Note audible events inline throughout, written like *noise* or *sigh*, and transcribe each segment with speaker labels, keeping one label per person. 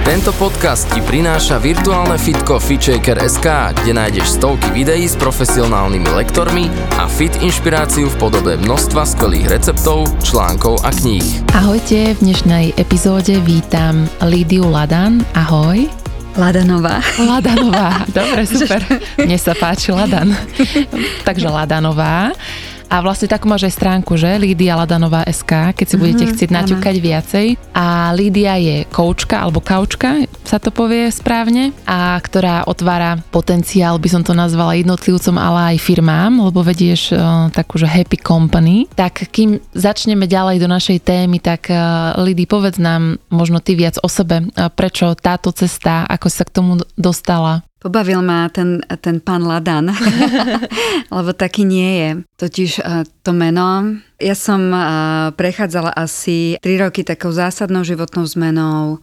Speaker 1: Tento podcast ti prináša virtuálne fitko FitShaker.sk, kde nájdeš stovky videí s profesionálnymi lektormi a fit inšpiráciu v podobe množstva skvelých receptov, článkov a kníh.
Speaker 2: Ahojte, v dnešnej epizóde vítam Lídiu Ladan. Ahoj.
Speaker 3: Ladanová.
Speaker 2: Ladanová, *laughs* dobre, super. Mne sa páči Ladan. *laughs* Takže Ladanová. A vlastne takú máš aj stránku, že? Lídia Ladanová SK, keď si budete mm-hmm, chcieť naťukať viacej. A Lídia je koučka, alebo kaučka, sa to povie správne, a ktorá otvára potenciál, by som to nazvala jednotlivcom, ale aj firmám, lebo vedieš uh, takú, že happy company. Tak kým začneme ďalej do našej témy, tak uh, Lídy, povedz nám možno ty viac o sebe, uh, prečo táto cesta, ako sa k tomu dostala,
Speaker 3: Pobavil ma ten, ten pán Ladan, *laughs* lebo taký nie je. Totiž uh, to meno, ja som uh, prechádzala asi 3 roky takou zásadnou životnou zmenou.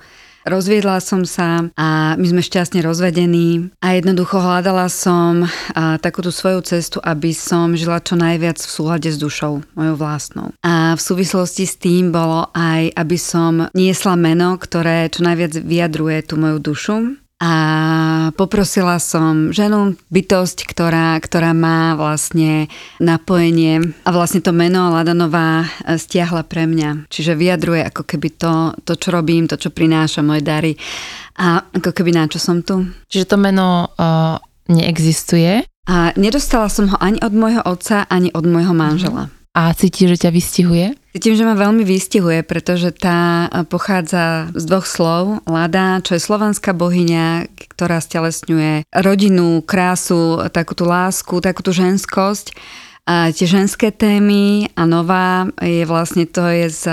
Speaker 3: Rozviedla som sa a my sme šťastne rozvedení a jednoducho hľadala som a, takúto svoju cestu, aby som žila čo najviac v súlade s dušou, mojou vlastnou. A v súvislosti s tým bolo aj, aby som niesla meno, ktoré čo najviac vyjadruje tú moju dušu a poprosila som ženu, bytosť, ktorá, ktorá má vlastne napojenie a vlastne to meno Ladanová e, stiahla pre mňa. Čiže vyjadruje ako keby to, to čo robím, to, čo prináša moje dary a ako keby na čo som tu.
Speaker 2: Čiže to meno uh, neexistuje?
Speaker 3: A nedostala som ho ani od môjho otca, ani od môjho manžela.
Speaker 2: A cíti, že ťa vystihuje?
Speaker 3: Cítim, že ma veľmi vystihuje, pretože tá pochádza z dvoch slov. Lada, čo je slovanská bohyňa, ktorá stelesňuje rodinu, krásu, takú tú lásku, takú tú ženskosť a tie ženské témy a nová je vlastne to je z,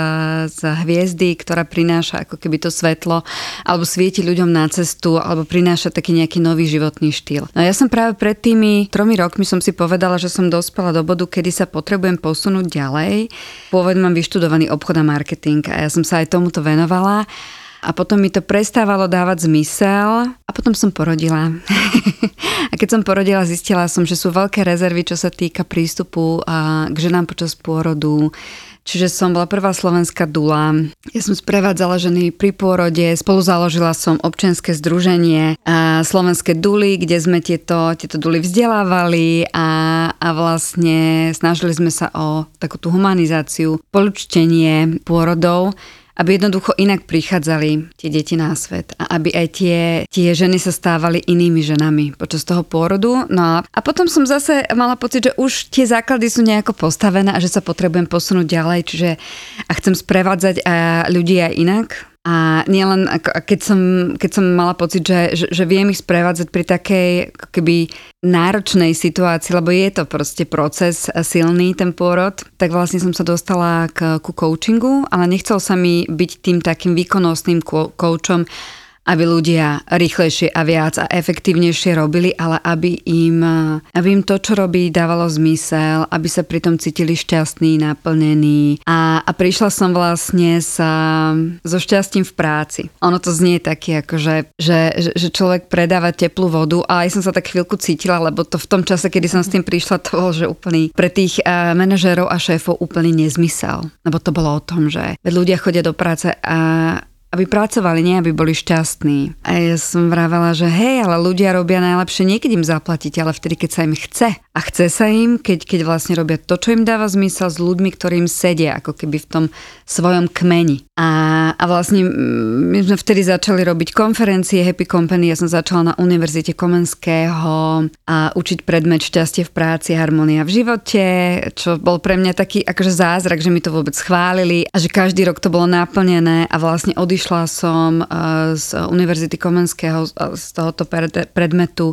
Speaker 3: z hviezdy, ktorá prináša ako keby to svetlo alebo svieti ľuďom na cestu alebo prináša taký nejaký nový životný štýl. No ja som práve pred tými tromi rokmi som si povedala, že som dospela do bodu, kedy sa potrebujem posunúť ďalej. Pôvodne mám vyštudovaný obchod a marketing a ja som sa aj tomuto venovala a potom mi to prestávalo dávať zmysel a potom som porodila. *laughs* a keď som porodila, zistila som, že sú veľké rezervy, čo sa týka prístupu k ženám počas pôrodu, Čiže som bola prvá slovenská dula. Ja som sprevádzala ženy pri pôrode, spolu založila som občianske združenie a slovenské duly, kde sme tieto, tieto duly vzdelávali a, a vlastne snažili sme sa o takú tú humanizáciu, polučtenie pôrodov aby jednoducho inak prichádzali tie deti na svet a aby aj tie, tie ženy sa stávali inými ženami počas toho pôrodu. No a, a potom som zase mala pocit, že už tie základy sú nejako postavené a že sa potrebujem posunúť ďalej, čiže a chcem sprevádzať a ľudí aj inak a nielen, keď som, keď som mala pocit, že, že, že viem ich sprevádzať pri takej keby náročnej situácii, lebo je to proste proces silný, ten pôrod, tak vlastne som sa dostala k, ku coachingu, ale nechcel sa mi byť tým takým výkonnostným coachom, aby ľudia rýchlejšie a viac a efektívnejšie robili, ale aby im, aby im to, čo robí, dávalo zmysel, aby sa pritom cítili šťastní, naplnení. A, a prišla som vlastne sa, so šťastím v práci. Ono to znie taký, ako že, že, že človek predáva teplú vodu a aj som sa tak chvíľku cítila, lebo to v tom čase, kedy som s tým prišla, to bol, že úplný pre tých uh, manažérov a šéfov úplný nezmysel. Lebo to bolo o tom, že ľudia chodia do práce a aby pracovali, nie aby boli šťastní. A ja som vravela, že hej, ale ľudia robia najlepšie niekedy im zaplatiť, ale vtedy, keď sa im chce. A chce sa im, keď, keď vlastne robia to, čo im dáva zmysel s ľuďmi, ktorým sedia, ako keby v tom svojom kmeni. A, a vlastne my sme vtedy začali robiť konferencie Happy Company, ja som začala na Univerzite Komenského a učiť predmet šťastie v práci, harmonia v živote, čo bol pre mňa taký akože zázrak, že mi to vôbec schválili a že každý rok to bolo naplnené a vlastne odišla som eh, z Univerzity Komenského z tohoto predmetu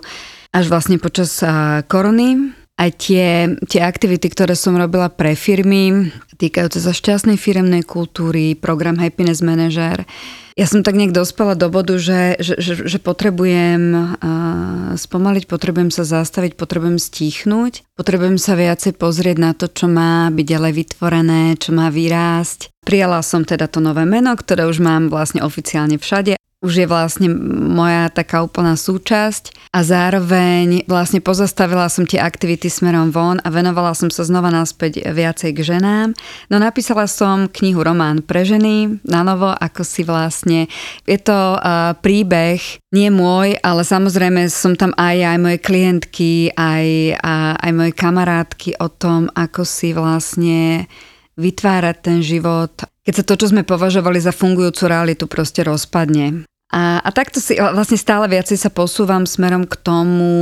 Speaker 3: až vlastne počas korony. Aj tie, tie aktivity, ktoré som robila pre firmy, týkajúce sa šťastnej firemnej kultúry, program Happiness Manager, ja som tak nejak dospela do bodu, že, že, že, že potrebujem uh, spomaliť, potrebujem sa zastaviť, potrebujem stichnúť, potrebujem sa viacej pozrieť na to, čo má byť ďalej vytvorené, čo má vyrásť Prijala som teda to nové meno, ktoré už mám vlastne oficiálne všade už je vlastne moja taká úplná súčasť a zároveň vlastne pozastavila som tie aktivity smerom von a venovala som sa znova naspäť viacej k ženám. No napísala som knihu Román pre ženy na novo, ako si vlastne, je to uh, príbeh, nie môj, ale samozrejme som tam aj, aj moje klientky, aj, a, aj moje kamarátky o tom, ako si vlastne vytvárať ten život, keď sa to, čo sme považovali za fungujúcu realitu, proste rozpadne. A, a takto si vlastne stále viacej sa posúvam smerom k tomu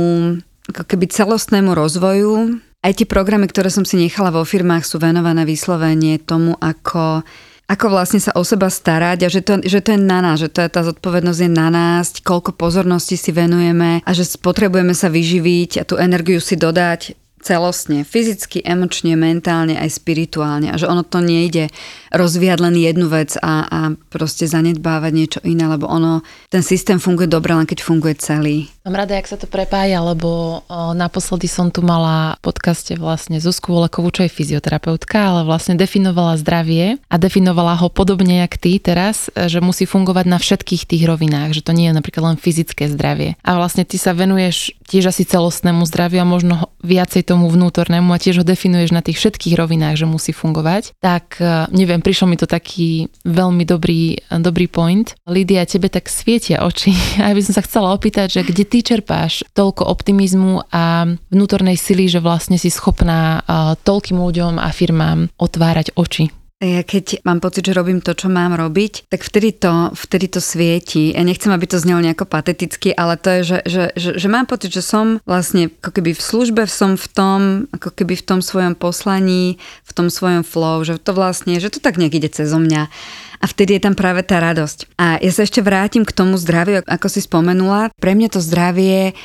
Speaker 3: ako keby celostnému rozvoju. Aj tie programy, ktoré som si nechala vo firmách, sú venované vyslovene tomu, ako ako vlastne sa o seba starať a že to, že to je na nás, že to je, tá zodpovednosť je na nás, koľko pozornosti si venujeme a že potrebujeme sa vyživiť a tú energiu si dodať celostne, fyzicky, emočne, mentálne, aj spirituálne a že ono to nejde rozvíjať len jednu vec a, a proste zanedbávať niečo iné, lebo ono, ten systém funguje dobre, len keď funguje celý.
Speaker 2: Mám rada, jak sa to prepája, lebo naposledy som tu mala v podcaste vlastne Zuzku Volekovú, čo je fyzioterapeutka, ale vlastne definovala zdravie a definovala ho podobne jak ty teraz, že musí fungovať na všetkých tých rovinách, že to nie je napríklad len fyzické zdravie. A vlastne ty sa venuješ tiež asi celostnému zdraviu a možno viacej tomu vnútornému a tiež ho definuješ na tých všetkých rovinách, že musí fungovať. Tak e, neviem, prišiel mi to taký veľmi dobrý, dobrý point. Lidia, tebe tak svietia oči. *laughs* A by som sa chcela opýtať, že kde ty čerpáš toľko optimizmu a vnútornej sily, že vlastne si schopná toľkým ľuďom a firmám otvárať oči?
Speaker 3: Ja keď mám pocit, že robím to, čo mám robiť, tak vtedy to, vtedy to svieti. Ja nechcem, aby to znelo nejako pateticky, ale to je, že, že, že, že mám pocit, že som vlastne ako keby v službe, som v tom, ako keby v tom svojom poslaní, v tom svojom flow, že to vlastne, že to tak nejak ide cez mňa. A vtedy je tam práve tá radosť. A ja sa ešte vrátim k tomu zdraviu, ako si spomenula. Pre mňa to zdravie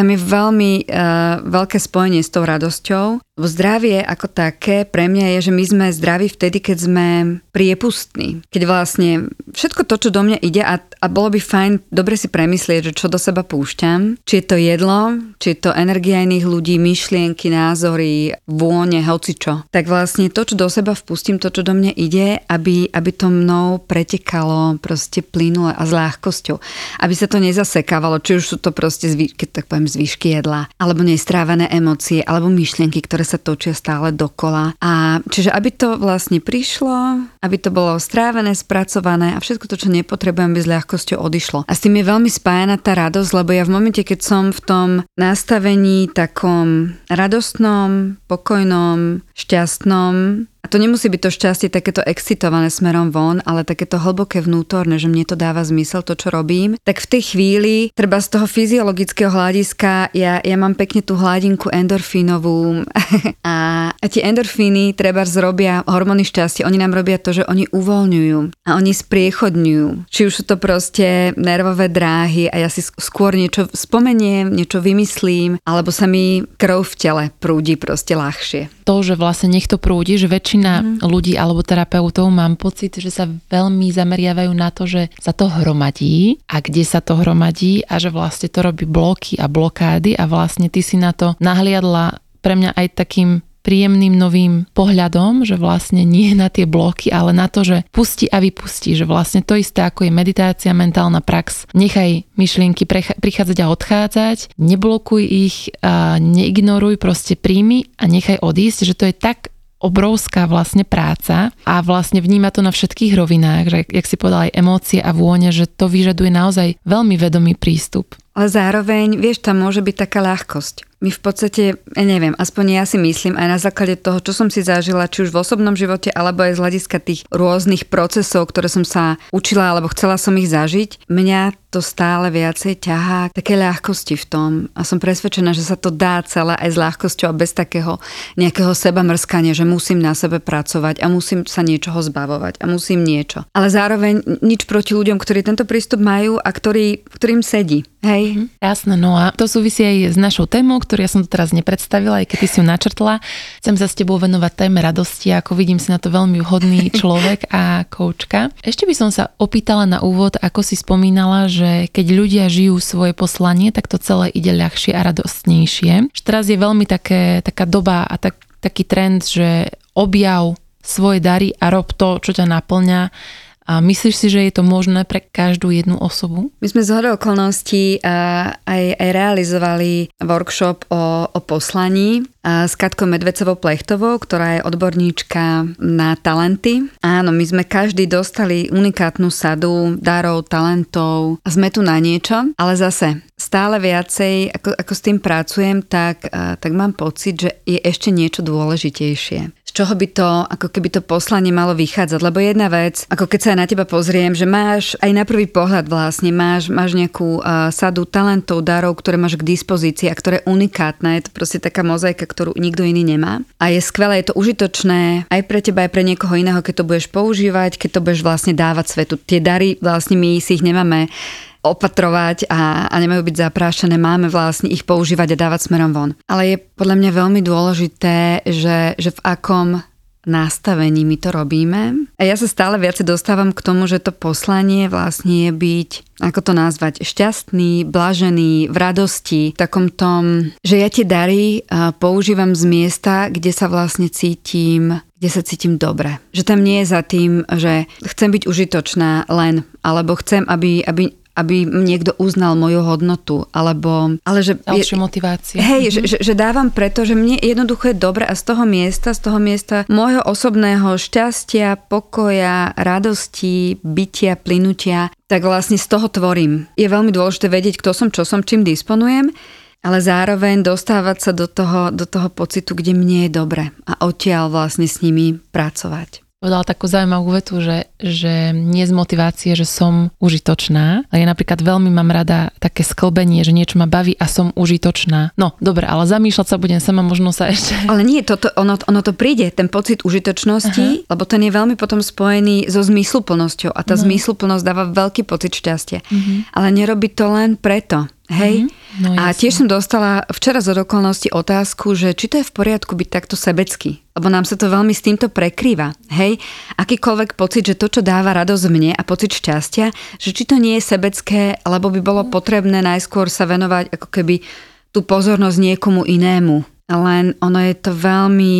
Speaker 3: tam je veľmi uh, veľké spojenie s tou radosťou. Zdravie ako také pre mňa je, že my sme zdraví vtedy, keď sme priepustní. Keď vlastne všetko to, čo do mňa ide a, a bolo by fajn dobre si premyslieť, že čo do seba púšťam, či je to jedlo, či je to energia iných ľudí, myšlienky, názory, vône, hocičo. Tak vlastne to, čo do seba vpustím, to, čo do mňa ide, aby, aby to mnou pretekalo proste plynule a s ľahkosťou. Aby sa to nezasekávalo, či už sú to proste, zvý, keď tak poviem, zvyšky jedla, alebo nestrávané emócie, alebo myšlienky, ktoré sa točia stále dokola. A čiže aby to vlastne prišlo, aby to bolo strávené, spracované a všetko to, čo nepotrebujem, by s ľahkosťou odišlo. A s tým je veľmi spájana tá radosť, lebo ja v momente, keď som v tom nastavení takom radostnom, pokojnom, šťastnom, a to nemusí byť to šťastie takéto excitované smerom von, ale takéto hlboké vnútorné, že mne to dáva zmysel, to, čo robím. Tak v tej chvíli, treba z toho fyziologického hľadiska, ja, ja mám pekne tú hladinku endorfínovú *laughs* a, a tie endorfíny treba zrobia hormóny šťastia. Oni nám robia to, že oni uvoľňujú a oni spriechodňujú. Či už sú to proste nervové dráhy a ja si skôr niečo spomeniem, niečo vymyslím, alebo sa mi krv v tele prúdi proste ľahšie.
Speaker 2: To, že vlastne nech to prúdi, že väčšina väčšina mm. ľudí alebo terapeutov mám pocit, že sa veľmi zameriavajú na to, že sa to hromadí a kde sa to hromadí a že vlastne to robí bloky a blokády a vlastne ty si na to nahliadla pre mňa aj takým príjemným novým pohľadom, že vlastne nie na tie bloky, ale na to, že pusti a vypustí, že vlastne to isté ako je meditácia, mentálna prax. Nechaj myšlienky prichádzať a odchádzať, neblokuj ich, a neignoruj, proste príjmi a nechaj odísť, že to je tak obrovská vlastne práca a vlastne vníma to na všetkých rovinách, že jak si povedal aj emócie a vône, že to vyžaduje naozaj veľmi vedomý prístup.
Speaker 3: Ale zároveň, vieš, tam môže byť taká ľahkosť my v podstate, ja neviem, aspoň ja si myslím aj na základe toho, čo som si zažila, či už v osobnom živote, alebo aj z hľadiska tých rôznych procesov, ktoré som sa učila, alebo chcela som ich zažiť, mňa to stále viacej ťahá také ľahkosti v tom a som presvedčená, že sa to dá celé aj s ľahkosťou a bez takého nejakého seba mrskania, že musím na sebe pracovať a musím sa niečoho zbavovať a musím niečo. Ale zároveň nič proti ľuďom, ktorí tento prístup majú a ktorý, ktorým sedí. Hej?
Speaker 2: Mm, jasné, no a to súvisí aj s našou témou, ktorú ja som to teraz nepredstavila, aj keď si ju načrtla. Chcem sa s tebou venovať téme radosti, ako vidím si na to veľmi vhodný *laughs* človek a koučka. Ešte by som sa opýtala na úvod, ako si spomínala, že keď ľudia žijú svoje poslanie, tak to celé ide ľahšie a radostnejšie. Teraz je veľmi také, taká doba a tak, taký trend, že objav svoje dary a rob to, čo ťa naplňa a myslíš si, že je to možné pre každú jednu osobu?
Speaker 3: My sme z okolností aj, aj realizovali workshop o, o poslaní s Katkou Medvecovou Plechtovou, ktorá je odborníčka na talenty. Áno, my sme každý dostali unikátnu sadu darov, talentov a sme tu na niečo, ale zase stále viacej, ako, ako s tým pracujem, tak, tak mám pocit, že je ešte niečo dôležitejšie z čoho by to, ako keby to poslanie malo vychádzať. Lebo jedna vec, ako keď sa aj na teba pozriem, že máš aj na prvý pohľad vlastne, máš, máš nejakú uh, sadu talentov, darov, ktoré máš k dispozícii a ktoré unikátne. Je to proste taká mozaika, ktorú nikto iný nemá. A je skvelé, je to užitočné aj pre teba, aj pre niekoho iného, keď to budeš používať, keď to budeš vlastne dávať svetu. Tie dary, vlastne my si ich nemáme opatrovať a, a nemajú byť zaprášené, máme vlastne ich používať a dávať smerom von. Ale je podľa mňa veľmi dôležité, že, že v akom nastavení my to robíme. A ja sa stále viac dostávam k tomu, že to poslanie vlastne je byť, ako to nazvať, šťastný, blažený, v radosti, v takom tom, že ja tie dary používam z miesta, kde sa vlastne cítim kde sa cítim dobre. Že tam nie je za tým, že chcem byť užitočná len, alebo chcem, aby, aby aby niekto uznal moju hodnotu, alebo...
Speaker 2: Ale že, Ďalšia motivácia.
Speaker 3: Hej, mm-hmm. že, že, dávam preto, že mne jednoducho je dobre a z toho miesta, z toho miesta môjho osobného šťastia, pokoja, radosti, bytia, plynutia, tak vlastne z toho tvorím. Je veľmi dôležité vedieť, kto som, čo som, čím disponujem, ale zároveň dostávať sa do toho, do toho pocitu, kde mne je dobre a odtiaľ vlastne s nimi pracovať
Speaker 2: povedala takú zaujímavú vetu, že, že nie z motivácie, že som užitočná, ale ja napríklad veľmi mám rada také sklbenie, že niečo ma baví a som užitočná. No, dobre, ale zamýšľať sa budem sama, možno sa ešte...
Speaker 3: Ale nie, toto, ono, ono to príde, ten pocit užitočnosti, Aha. lebo ten je veľmi potom spojený so zmysluplnosťou a tá no. zmysluplnosť dáva veľký pocit šťastia. Mhm. Ale nerobí to len preto. Hej? Mm-hmm. No, a tiež som dostala včera z okolností otázku, že či to je v poriadku byť takto sebecký. Lebo nám sa to veľmi s týmto prekrýva. Hej? Akýkoľvek pocit, že to, čo dáva radosť mne a pocit šťastia, že či to nie je sebecké, alebo by bolo potrebné najskôr sa venovať ako keby tú pozornosť niekomu inému. Len ono je to veľmi...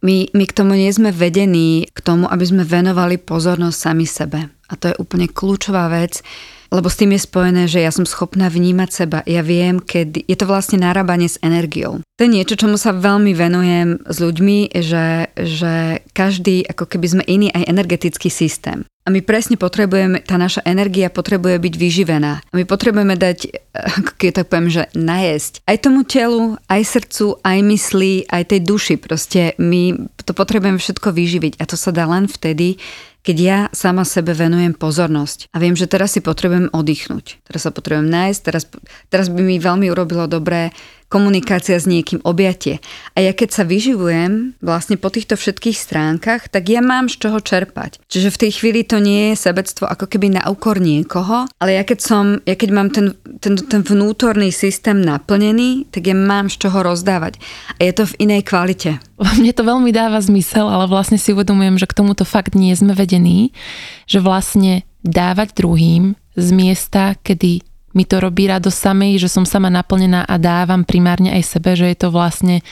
Speaker 3: My, my k tomu nie sme vedení, k tomu, aby sme venovali pozornosť sami sebe. A to je úplne kľúčová vec, lebo s tým je spojené, že ja som schopná vnímať seba. Ja viem, kedy... Je to vlastne narábanie s energiou. To je niečo, čomu sa veľmi venujem s ľuďmi, že, že každý, ako keby sme iný aj energetický systém. A my presne potrebujeme, tá naša energia potrebuje byť vyživená. A my potrebujeme dať, keď tak poviem, že najesť aj tomu telu, aj srdcu, aj mysli, aj tej duši. Proste my to potrebujeme všetko vyživiť. A to sa dá len vtedy, keď ja sama sebe venujem pozornosť. A viem, že teraz si potrebujem oddychnúť, teraz sa potrebujem nájsť, teraz, teraz by mi veľmi urobilo dobré komunikácia s niekým, objatie. A ja keď sa vyživujem vlastne po týchto všetkých stránkach, tak ja mám z čoho čerpať. Čiže v tej chvíli to nie je sebectvo ako keby na úkor niekoho, ale ja keď som, ja keď mám ten, ten, ten vnútorný systém naplnený, tak ja mám z čoho rozdávať. A je to v inej kvalite.
Speaker 2: Mne to veľmi dáva zmysel, ale vlastne si uvedomujem, že k tomuto fakt nie sme vedení, že vlastne dávať druhým z miesta, kedy mi to robí radosť samej, že som sama naplnená a dávam primárne aj sebe, že je to vlastne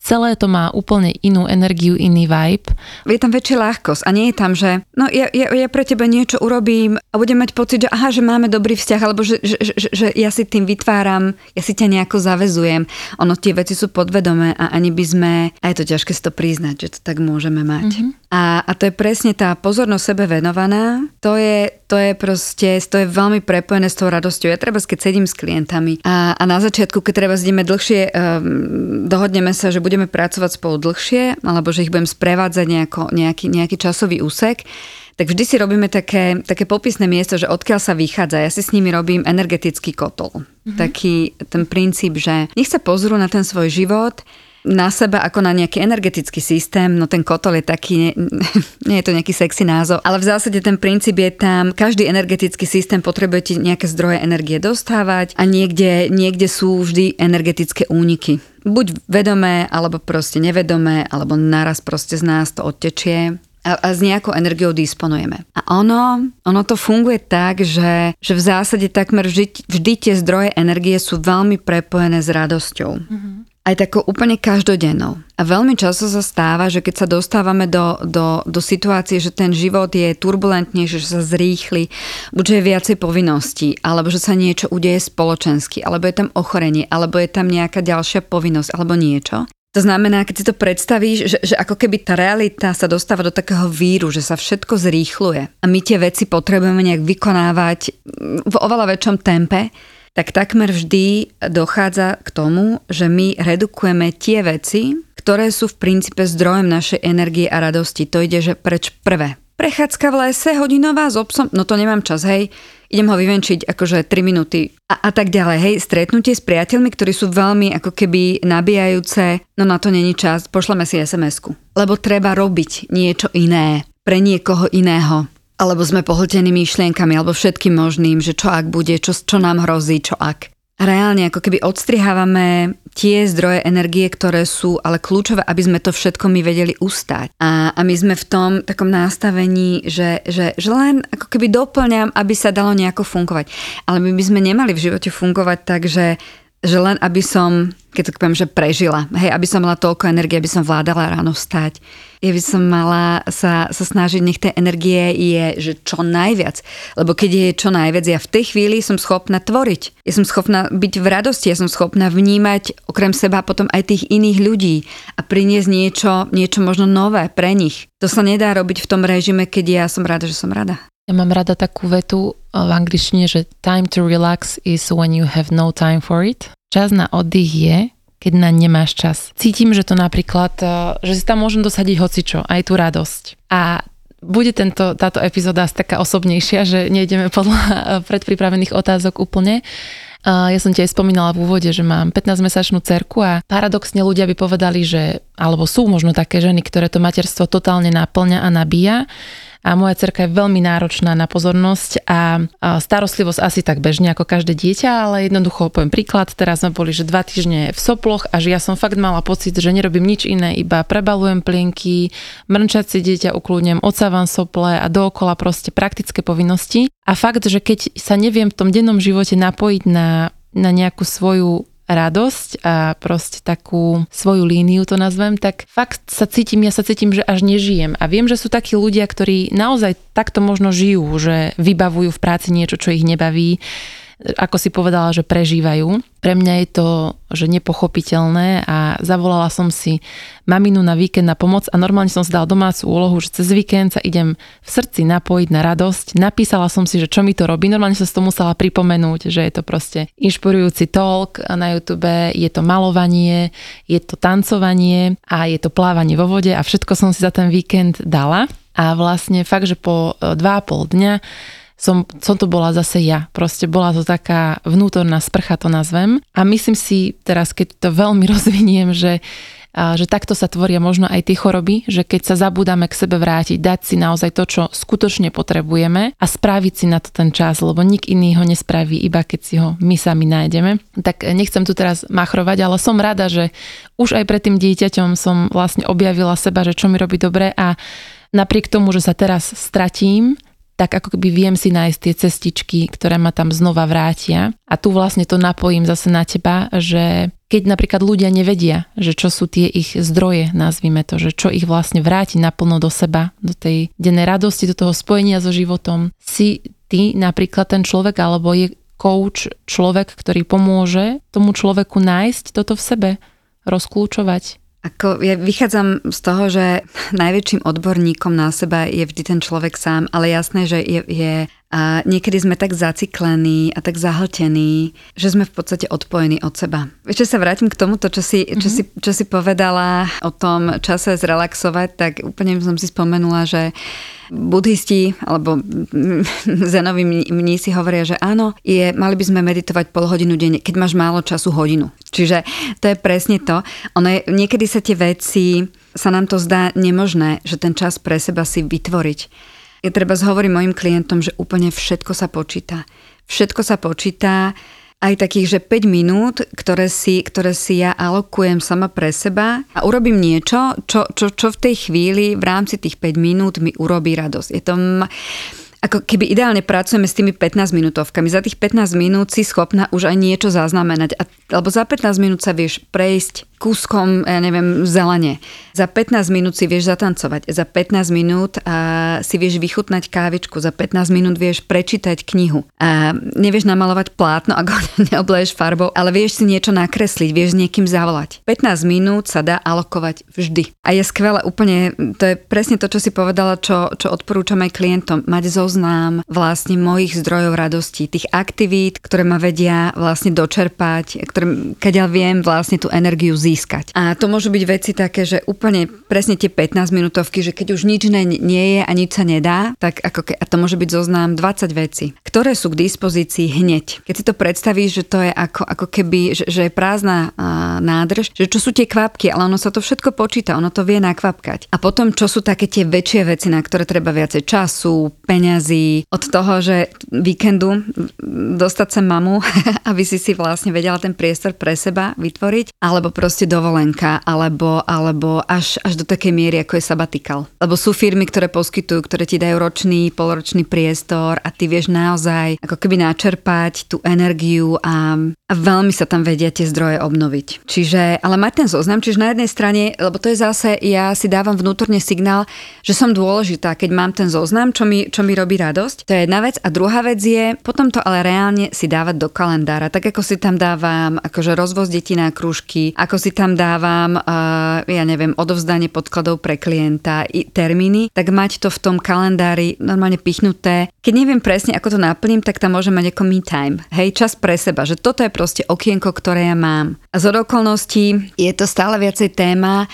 Speaker 2: celé to má úplne inú energiu, iný vibe.
Speaker 3: Je tam väčšia ľahkosť a nie je tam, že no ja, ja, ja pre teba niečo urobím a budem mať pocit, že aha, že máme dobrý vzťah, alebo že, že, že, že ja si tým vytváram, ja si ťa nejako zavezujem. Ono, tie veci sú podvedomé a ani by sme, a je to ťažké si to priznať, že to tak môžeme mať. Mm-hmm. A, a to je presne tá pozornosť sebe venovaná, to je, to je proste, to je veľmi prepojené s tou radosťou. Ja treba, keď sedím s klientami a, a na začiatku, keď treba ideme dlhšie, um, dohodneme sa, že budeme pracovať spolu dlhšie, alebo že ich budem sprevádzať nejako, nejaký, nejaký časový úsek, tak vždy si robíme také, také popisné miesto, že odkiaľ sa vychádza. Ja si s nimi robím energetický kotol. Mm-hmm. Taký ten princíp, že nech sa pozrú na ten svoj život, na seba ako na nejaký energetický systém, no ten kotol je taký, nie, *laughs* nie je to nejaký sexy názov, ale v zásade ten princíp je tam, každý energetický systém potrebuje ti nejaké zdroje energie dostávať a niekde, niekde sú vždy energetické úniky. Buď vedomé, alebo proste nevedomé, alebo naraz proste z nás to odtečie a, a s nejakou energiou disponujeme. A ono, ono to funguje tak, že, že v zásade takmer vždy, vždy tie zdroje energie sú veľmi prepojené s radosťou. Mm-hmm. Aj takou úplne každodennou. A veľmi často sa stáva, že keď sa dostávame do, do, do situácie, že ten život je turbulentnejší, že sa zrýchli, buď je viacej povinností, alebo že sa niečo udeje spoločensky, alebo je tam ochorenie, alebo je tam nejaká ďalšia povinnosť, alebo niečo. To znamená, keď si to predstavíš, že, že ako keby tá realita sa dostáva do takého víru, že sa všetko zrýchluje a my tie veci potrebujeme nejak vykonávať v oveľa väčšom tempe, tak takmer vždy dochádza k tomu, že my redukujeme tie veci, ktoré sú v princípe zdrojem našej energie a radosti. To ide, že preč prvé. Prechádzka v lese hodinová s obsom, no to nemám čas, hej, idem ho vyvenčiť akože 3 minúty a, a tak ďalej, hej, stretnutie s priateľmi, ktorí sú veľmi ako keby nabíjajúce, no na to není čas, pošleme si SMS-ku. Lebo treba robiť niečo iné pre niekoho iného alebo sme pohltení myšlienkami, alebo všetkým možným, že čo ak bude, čo, čo nám hrozí, čo ak. Reálne ako keby odstrihávame tie zdroje energie, ktoré sú ale kľúčové, aby sme to všetko my vedeli ustať. A, a my sme v tom takom nastavení, že, že, že len ako keby doplňam, aby sa dalo nejako fungovať. Ale my by sme nemali v živote fungovať tak, že že len aby som, keď to poviem, že prežila, hej, aby som mala toľko energie, aby som vládala ráno stať. Ja by som mala sa, sa snažiť, nech tej energie je, že čo najviac. Lebo keď je čo najviac, ja v tej chvíli som schopná tvoriť. Ja som schopná byť v radosti, ja som schopná vnímať okrem seba potom aj tých iných ľudí a priniesť niečo, niečo možno nové pre nich. To sa nedá robiť v tom režime, keď ja som rada, že som rada.
Speaker 2: Ja mám rada takú vetu v angličtine, že time to relax is when you have no time for it. Čas na oddych je, keď na nemáš čas. Cítim, že to napríklad, e, že si tam môžem dosadiť hocičo, aj tú radosť. A bude tento, táto epizóda taká osobnejšia, že nejdeme podľa e, predpripravených otázok úplne. Ja som ti aj spomínala v úvode, že mám 15-mesačnú cerku a paradoxne ľudia by povedali, že, alebo sú možno také ženy, ktoré to materstvo totálne naplňa a nabíja, a moja cerka je veľmi náročná na pozornosť a starostlivosť asi tak bežne ako každé dieťa, ale jednoducho poviem príklad, teraz sme boli, že dva týždne v soploch a že ja som fakt mala pocit, že nerobím nič iné, iba prebalujem plienky, si dieťa uklúdnem, odsávam sople a dookola proste praktické povinnosti. A fakt, že keď sa neviem v tom dennom živote napojiť na, na nejakú svoju radosť a proste takú svoju líniu to nazvem, tak fakt sa cítim, ja sa cítim, že až nežijem. A viem, že sú takí ľudia, ktorí naozaj takto možno žijú, že vybavujú v práci niečo, čo ich nebaví, ako si povedala, že prežívajú. Pre mňa je to že nepochopiteľné a zavolala som si maminu na víkend na pomoc a normálne som si dala domácu úlohu, že cez víkend sa idem v srdci napojiť na radosť. Napísala som si, že čo mi to robí. Normálne som si to musela pripomenúť, že je to proste inšpirujúci talk na YouTube, je to malovanie, je to tancovanie a je to plávanie vo vode a všetko som si za ten víkend dala. A vlastne fakt, že po 2,5 dňa som, som to bola zase ja. Proste bola to taká vnútorná sprcha, to nazvem. A myslím si teraz, keď to veľmi *laughs* rozviniem, že že takto sa tvoria možno aj tie choroby, že keď sa zabúdame k sebe vrátiť, dať si naozaj to, čo skutočne potrebujeme a spraviť si na to ten čas, lebo nik iný ho nespraví, iba keď si ho my sami nájdeme. Tak nechcem tu teraz machrovať, ale som rada, že už aj pred tým dieťaťom som vlastne objavila seba, že čo mi robí dobre a napriek tomu, že sa teraz stratím, tak ako keby viem si nájsť tie cestičky, ktoré ma tam znova vrátia. A tu vlastne to napojím zase na teba, že keď napríklad ľudia nevedia, že čo sú tie ich zdroje, nazvime to, že čo ich vlastne vráti naplno do seba, do tej dennej radosti, do toho spojenia so životom, si ty napríklad ten človek alebo je coach človek, ktorý pomôže tomu človeku nájsť toto v sebe, rozklúčovať.
Speaker 3: Ako ja vychádzam z toho, že najväčším odborníkom na seba je vždy ten človek sám, ale jasné, že je, je a niekedy sme tak zaciklení a tak zahltení, že sme v podstate odpojení od seba. Ešte sa vrátim k tomuto, čo si, čo, mm-hmm. si, čo si povedala o tom čase zrelaxovať, tak úplne som si spomenula, že Budhisti alebo *laughs* zenoví mnísi hovoria, že áno, je, mali by sme meditovať pol hodinu denne, keď máš málo času hodinu. Čiže to je presne to. Ono je, niekedy sa tie veci, sa nám to zdá nemožné, že ten čas pre seba si vytvoriť. Ja treba zhovorím mojim klientom, že úplne všetko sa počíta. Všetko sa počíta, aj takých, že 5 minút, ktoré si, ktoré si ja alokujem sama pre seba a urobím niečo, čo, čo, čo v tej chvíli v rámci tých 5 minút mi urobí radosť. Je to ako keby ideálne pracujeme s tými 15 minútovkami. Za tých 15 minút si schopná už aj niečo zaznamenať. A, alebo za 15 minút sa vieš prejsť kúskom, ja neviem, zelene. Za 15 minút si vieš zatancovať. Za 15 minút a si vieš vychutnať kávičku. Za 15 minút vieš prečítať knihu. A nevieš namalovať plátno, ak ho *laughs* neobleješ farbou, ale vieš si niečo nakresliť, vieš s niekým zavolať. 15 minút sa dá alokovať vždy. A je skvelé úplne, to je presne to, čo si povedala, čo, čo odporúčam aj klientom. Mať zoznám vlastne mojich zdrojov radosti, tých aktivít, ktoré ma vedia vlastne dočerpať, ktoré, keď ja viem vlastne tú energiu získať. A to môžu byť veci také, že úplne presne tie 15 minútovky, že keď už nič ne, nie je a nič sa nedá, tak ako ke, a to môže byť zoznám 20 vecí, ktoré sú k dispozícii hneď. Keď si to predstavíš, že to je ako, ako keby, že, že je prázdna a, nádrž, že čo sú tie kvapky, ale ono sa to všetko počíta, ono to vie nakvapkať. A potom, čo sú také tie väčšie veci, na ktoré treba viacej času, peňazí, od toho, že víkendu dostať sa mamu, *laughs* aby si si vlastne vedela ten priestor pre seba vytvoriť, alebo proste dovolenka alebo, alebo až, až do takej miery, ako je sabatikal. Lebo sú firmy, ktoré poskytujú, ktoré ti dajú ročný, polročný priestor a ty vieš naozaj ako keby načerpať tú energiu a, veľmi sa tam vedia tie zdroje obnoviť. Čiže, ale mať ten zoznam, čiže na jednej strane, lebo to je zase, ja si dávam vnútorne signál, že som dôležitá, keď mám ten zoznam, čo mi, čo mi robí radosť. To je jedna vec. A druhá vec je, potom to ale reálne si dávať do kalendára, tak ako si tam dávam akože rozvoz detí na krúžky, ako si tam dávam, uh, ja neviem, odovzdanie podkladov pre klienta, i termíny, tak mať to v tom kalendári normálne pichnuté. Keď neviem presne, ako to naplním, tak tam môžem mať ako me time. Hej, čas pre seba, že toto je proste okienko, ktoré ja mám. A z okolností je to stále viacej téma,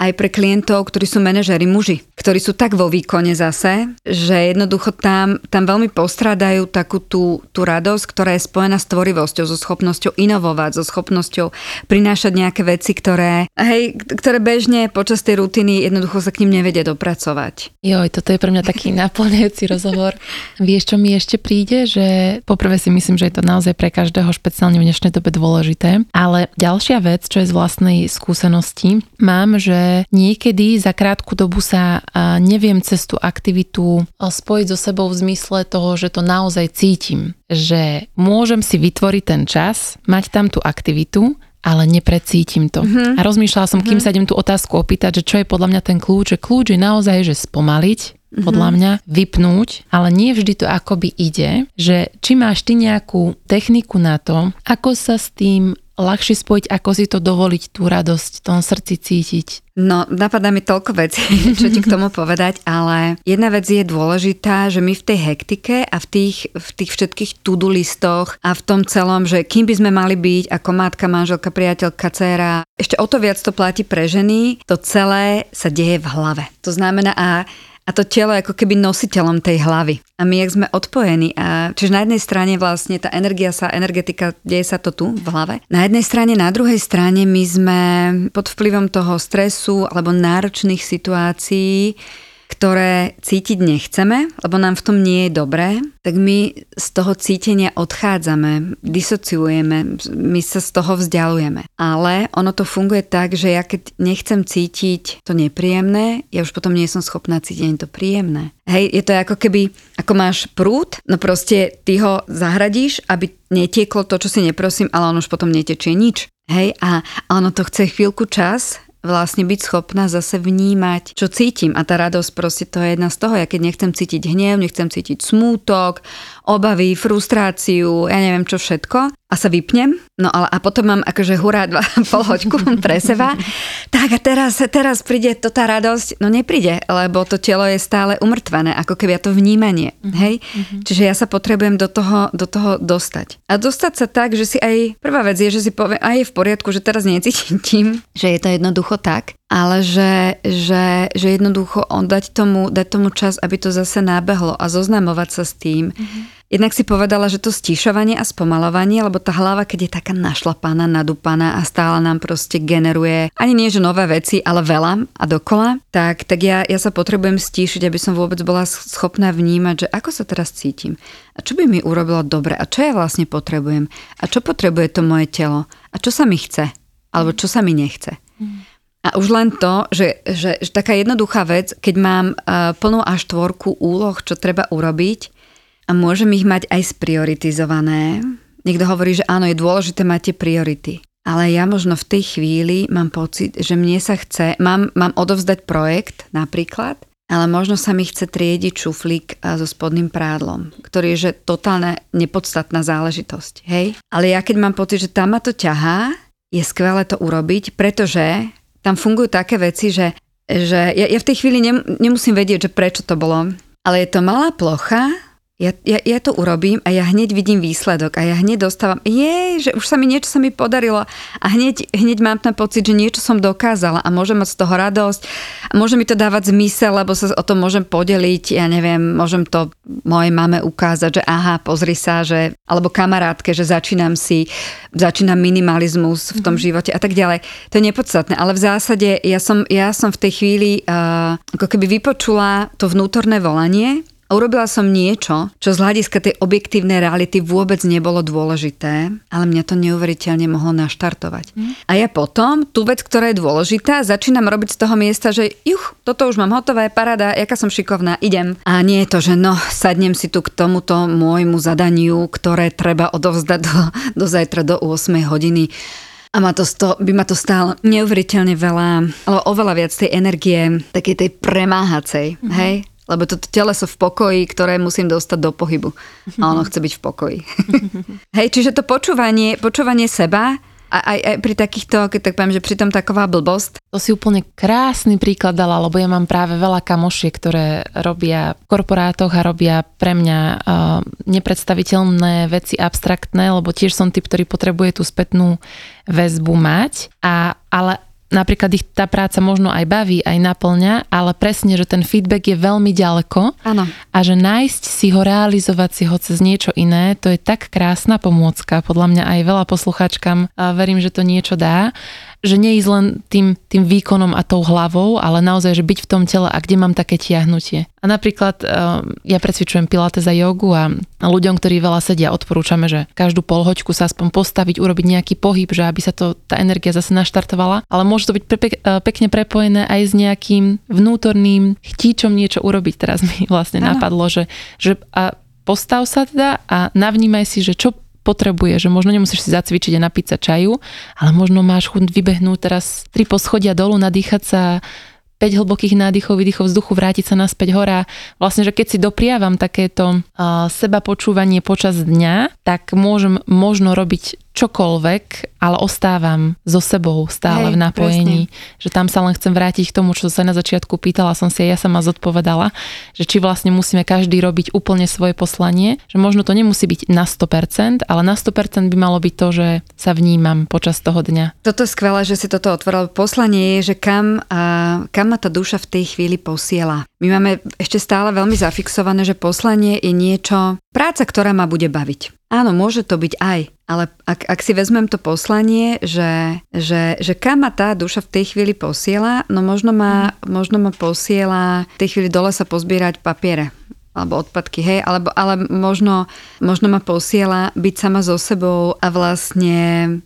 Speaker 3: aj pre klientov, ktorí sú manažery muži, ktorí sú tak vo výkone zase, že jednoducho tam, tam veľmi postrádajú takú tú, tú radosť, ktorá je spojená s tvorivosťou, so schopnosťou inovovať, so schopnosťou prinášať nejaké veci, ktoré, hej, ktoré bežne počas tej rutiny jednoducho sa k ním nevedia dopracovať.
Speaker 2: Joj, toto je pre mňa taký *laughs* naplňajúci rozhovor. Vieš, čo mi ešte príde? Že poprvé si myslím, že je to naozaj pre každého špeciálne v dnešnej dobe dôležité. Ale ďalšia vec, čo je z vlastnej skúsenosti, mám, že niekedy za krátku dobu sa neviem cez tú aktivitu spojiť so sebou v zmysle toho, že to naozaj cítim. Že môžem si vytvoriť ten čas, mať tam tú aktivitu, ale neprecítim to. Mm-hmm. A rozmýšľala som, kým mm-hmm. sa idem tú otázku opýtať, že čo je podľa mňa ten kľúč, že kľúč je naozaj, že spomaliť, mm-hmm. podľa mňa, vypnúť, ale nie vždy to akoby ide, že či máš ty nejakú techniku na to, ako sa s tým ľahšie spojiť, ako si to dovoliť, tú radosť v tom srdci cítiť?
Speaker 3: No, napadá mi toľko vecí, *laughs* čo ti k tomu povedať, ale jedna vec je dôležitá, že my v tej hektike a v tých, v tých všetkých to-do listoch a v tom celom, že kým by sme mali byť ako matka, manželka, priateľka, dcéra, ešte o to viac to platí pre ženy, to celé sa deje v hlave. To znamená, a a to telo ako keby nositeľom tej hlavy. A my, jak sme odpojení, a čiže na jednej strane vlastne tá energia sa, energetika, deje sa to tu v hlave. Na jednej strane, na druhej strane my sme pod vplyvom toho stresu alebo náročných situácií ktoré cítiť nechceme, lebo nám v tom nie je dobré, tak my z toho cítenia odchádzame, disociujeme, my sa z toho vzdialujeme. Ale ono to funguje tak, že ja keď nechcem cítiť to nepríjemné, ja už potom nie som schopná cítiť ani to príjemné. Hej, je to ako keby, ako máš prúd, no proste ty ho zahradíš, aby netieklo to, čo si neprosím, ale on už potom netečie nič. Hej, a ono to chce chvíľku čas, vlastne byť schopná zase vnímať, čo cítim. A tá radosť proste to je jedna z toho. Ja keď nechcem cítiť hnev, nechcem cítiť smútok, obavy, frustráciu, ja neviem čo všetko, a sa vypnem, no ale a potom mám akože hurá dva *laughs* pol hoďku pre seba, tak a teraz, teraz príde to tá radosť, no nepríde, lebo to telo je stále umrtvené, ako keby to vnímanie, mm-hmm. hej? Mm-hmm. Čiže ja sa potrebujem do toho, do toho dostať. A dostať sa tak, že si aj, prvá vec je, že si poviem, aj je v poriadku, že teraz necítim, *laughs* že je to jednoducho tak, ale že, že, že jednoducho on dať tomu, dať tomu čas, aby to zase nábehlo a zoznamovať sa s tým, mm-hmm Jednak si povedala, že to stíšovanie a spomalovanie, lebo tá hlava, keď je taká našlapaná, nadúpaná a stále nám proste generuje ani nie, že nové veci, ale veľa a dokola, tak, tak ja, ja sa potrebujem stíšiť, aby som vôbec bola schopná vnímať, že ako sa teraz cítim. A čo by mi urobilo dobre? A čo ja vlastne potrebujem? A čo potrebuje to moje telo? A čo sa mi chce? Alebo čo sa mi nechce. A už len to, že, že, že taká jednoduchá vec, keď mám uh, plnú až tvorku úloh, čo treba urobiť a môžem ich mať aj sprioritizované. Niekto hovorí, že áno, je dôležité mať tie priority. Ale ja možno v tej chvíli mám pocit, že mne sa chce, mám, mám odovzdať projekt napríklad, ale možno sa mi chce triediť šuflík so spodným prádlom, ktorý je že totálne nepodstatná záležitosť. Hej? Ale ja keď mám pocit, že tam ma to ťahá, je skvelé to urobiť, pretože tam fungujú také veci, že, že ja, ja v tej chvíli nemusím vedieť, že prečo to bolo. Ale je to malá plocha, ja, ja, ja to urobím a ja hneď vidím výsledok a ja hneď dostávam, jej, že už sa mi niečo sa mi podarilo a hneď, hneď mám ten pocit, že niečo som dokázala a môžem mať z toho radosť a môže mi to dávať zmysel, lebo sa o tom môžem podeliť, ja neviem, môžem to mojej mame ukázať, že aha, pozri sa, že, alebo kamarátke, že začínam si, začínam minimalizmus v tom mm-hmm. živote a tak ďalej. To je nepodstatné, ale v zásade ja som, ja som v tej chvíli uh, ako keby vypočula to vnútorné volanie a urobila som niečo, čo z hľadiska tej objektívnej reality vôbec nebolo dôležité, ale mňa to neuveriteľne mohlo naštartovať. Mm. A ja potom tú vec, ktorá je dôležitá, začínam robiť z toho miesta, že juch, toto už mám hotové, parada, jaká som šikovná, idem. A nie je to, že no, sadnem si tu k tomuto môjmu zadaniu, ktoré treba odovzdať do, do zajtra do 8 hodiny. A ma to sto, by ma to stálo neuveriteľne veľa, ale oveľa viac tej energie, takej tej premáhacej, mm-hmm. hej? Lebo toto teleso v pokoji, ktoré musím dostať do pohybu. A ono chce byť v pokoji. *laughs* Hej, čiže to počúvanie, počúvanie seba a aj, aj pri takýchto, keď tak poviem, že pritom taková blbosť.
Speaker 2: To si úplne krásny príklad dala, lebo ja mám práve veľa kamošiek, ktoré robia v korporátoch a robia pre mňa uh, nepredstaviteľné veci abstraktné, lebo tiež som typ, ktorý potrebuje tú spätnú väzbu mať. A, ale napríklad ich tá práca možno aj baví, aj naplňa, ale presne, že ten feedback je veľmi ďaleko
Speaker 3: ano.
Speaker 2: a že nájsť si ho, realizovať si ho cez niečo iné, to je tak krásna pomôcka. Podľa mňa aj veľa poslucháčkam verím, že to niečo dá že neísť len tým, tým výkonom a tou hlavou, ale naozaj, že byť v tom tele a kde mám také tiahnutie. A napríklad uh, ja precvičujem pilates a jogu a ľuďom, ktorí veľa sedia, odporúčame, že každú polhoďku sa aspoň postaviť, urobiť nejaký pohyb, že aby sa to, tá energia zase naštartovala. Ale môže to byť pe- pe- pekne prepojené aj s nejakým vnútorným chtíčom niečo urobiť. Teraz mi vlastne ano. napadlo, že, že a postav sa teda a navnímaj si, že čo potrebuje, že možno nemusíš si zacvičiť a napiť sa čaju, ale možno máš chuť vybehnúť teraz tri poschodia dolu, nadýchať sa 5 hlbokých nádychov, výdychov vzduchu, vrátiť sa naspäť hora. Vlastne, že keď si dopriavam takéto uh, seba počúvanie počas dňa, tak môžem možno robiť čokoľvek, ale ostávam so sebou stále Hej, v napojení. Presne. Že tam sa len chcem vrátiť k tomu, čo sa na začiatku pýtala som si, ja sama zodpovedala, že či vlastne musíme každý robiť úplne svoje poslanie, že možno to nemusí byť na 100%, ale na 100% by malo byť to, že sa vnímam počas toho dňa.
Speaker 3: Toto je skvelé, že si toto otvoril. Poslanie je, že kam, a, kam ma tá duša v tej chvíli posiela. My máme ešte stále veľmi zafixované, že poslanie je niečo, práca, ktorá ma bude baviť. Áno, môže to byť aj, ale ak, ak si vezmem to poslanie, že, že, že kam ma tá duša v tej chvíli posiela, no možno ma, možno ma posiela v tej chvíli dole sa pozbierať papiere alebo odpadky, hej, alebo, ale možno, možno ma posiela byť sama so sebou a vlastne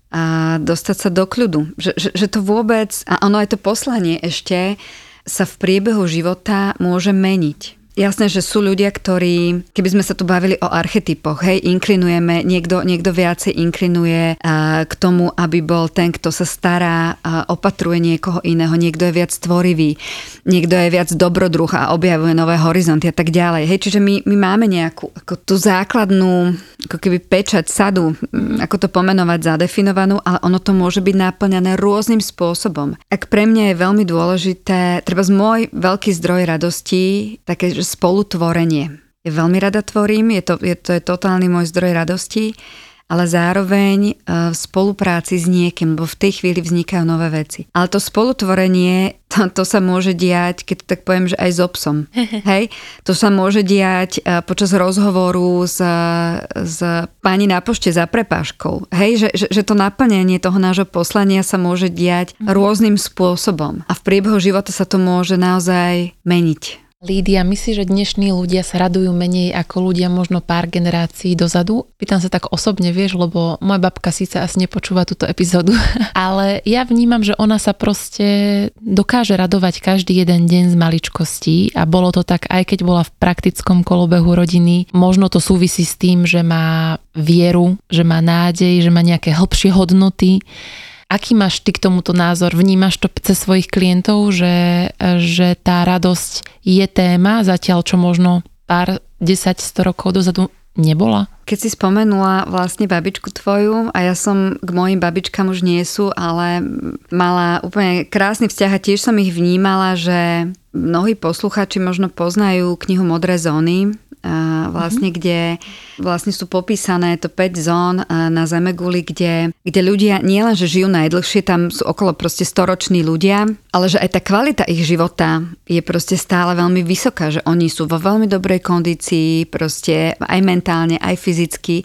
Speaker 3: a dostať sa do kľudu. Že, že, že to vôbec, a ono aj to poslanie ešte sa v priebehu života môže meniť. Jasné, že sú ľudia, ktorí, keby sme sa tu bavili o archetypoch, hej, inklinujeme, niekto, niekto viacej inklinuje a, k tomu, aby bol ten, kto sa stará, a opatruje niekoho iného, niekto je viac tvorivý, niekto je viac dobrodruh a objavuje nové horizonty a tak ďalej. Hej, čiže my, my máme nejakú ako tú základnú, ako keby pečať sadu, ako to pomenovať, zadefinovanú, ale ono to môže byť naplňané rôznym spôsobom. Ak pre mňa je veľmi dôležité, treba z môj veľký zdroj radosti, také, že spolutvorenie. Ja veľmi rada tvorím, je to, je, to je totálny môj zdroj radosti, ale zároveň e, v spolupráci s niekým, lebo v tej chvíli vznikajú nové veci. Ale to spolutvorenie, to, to sa môže diať, keď tak poviem, že aj s so obsom. *laughs* Hej? To sa môže diať e, počas rozhovoru s, s pani na pošte za prepáškou. Hej? Že, že, že to naplnenie toho nášho poslania sa môže diať mhm. rôznym spôsobom. A v priebehu života sa to môže naozaj meniť
Speaker 2: Lídia, myslíš, že dnešní ľudia sa radujú menej ako ľudia možno pár generácií dozadu? Pýtam sa tak osobne, vieš, lebo moja babka síce asi nepočúva túto epizódu, *laughs* ale ja vnímam, že ona sa proste dokáže radovať každý jeden deň z maličkostí a bolo to tak aj keď bola v praktickom kolobehu rodiny. Možno to súvisí s tým, že má vieru, že má nádej, že má nejaké hĺbšie hodnoty Aký máš ty k tomuto názor? Vnímaš to cez svojich klientov, že, že tá radosť je téma, zatiaľ čo možno pár 10-100 rokov dozadu nebola?
Speaker 3: Keď si spomenula vlastne babičku tvoju a ja som k mojim babičkám už nie sú, ale mala úplne krásny vzťah a tiež som ich vnímala, že mnohí posluchači možno poznajú knihu Modré zóny vlastne, mm-hmm. kde vlastne sú popísané to 5 zón na Zemeguli, kde, kde ľudia nielen, že žijú najdlhšie, tam sú okolo proste storoční ľudia, ale že aj tá kvalita ich života je proste stále veľmi vysoká, že oni sú vo veľmi dobrej kondícii, proste aj mentálne, aj fyzicky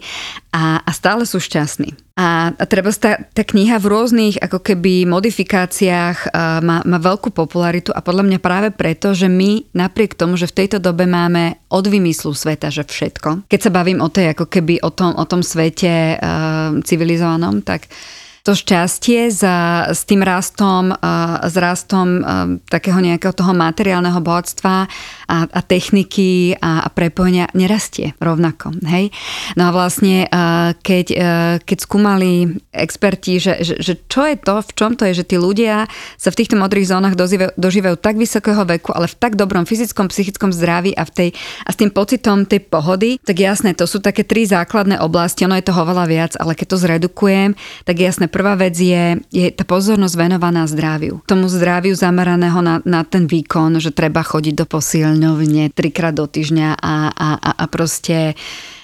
Speaker 3: a, a stále sú šťastní. A, a treba tá, tá kniha v rôznych ako keby modifikáciách uh, má, má veľkú popularitu a podľa mňa práve preto, že my napriek tomu, že v tejto dobe máme od vymyslu sveta, že všetko. Keď sa bavím o tej ako keby o tom, o tom svete uh, civilizovanom, tak to šťastie za, s tým rastom, s rastom takého nejakého toho materiálneho bohatstva a, a techniky a, a prepojenia nerastie rovnako. Hej? No a vlastne keď, keď skúmali experti, že, že, že čo je to, v čom to je, že tí ľudia sa v týchto modrých zónach dožívajú, dožívajú tak vysokého veku, ale v tak dobrom fyzickom, psychickom zdraví a, v tej, a s tým pocitom tej pohody, tak jasné, to sú také tri základné oblasti, ono je toho veľa viac, ale keď to zredukujem, tak jasné, prvá vec je, je tá pozornosť venovaná zdraviu. Tomu zdraviu zameraného na, na ten výkon, že treba chodiť do posilňovne trikrát do týždňa a, a, a, a proste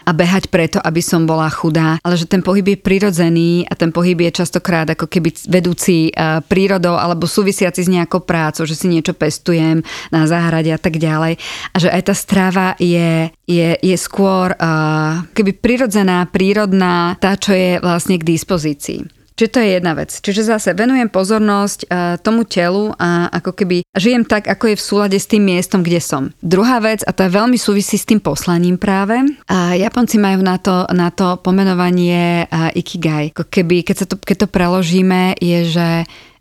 Speaker 3: a behať preto, aby som bola chudá, ale že ten pohyb je prirodzený a ten pohyb je častokrát ako keby vedúci e, prírodou alebo súvisiaci s nejakou prácou, že si niečo pestujem na záhrade a tak ďalej. A že aj tá strava je, je, je skôr uh, keby prirodzená, prírodná, tá, čo je vlastne k dispozícii. Čiže to je jedna vec. Čiže zase venujem pozornosť uh, tomu telu a ako keby žijem tak, ako je v súlade s tým miestom, kde som. Druhá vec, a to je veľmi súvisí s tým poslaním práve, a Japonci majú na to, na to pomenovanie uh, ikigai. Ako keby, keď, sa to, keď to preložíme, je, že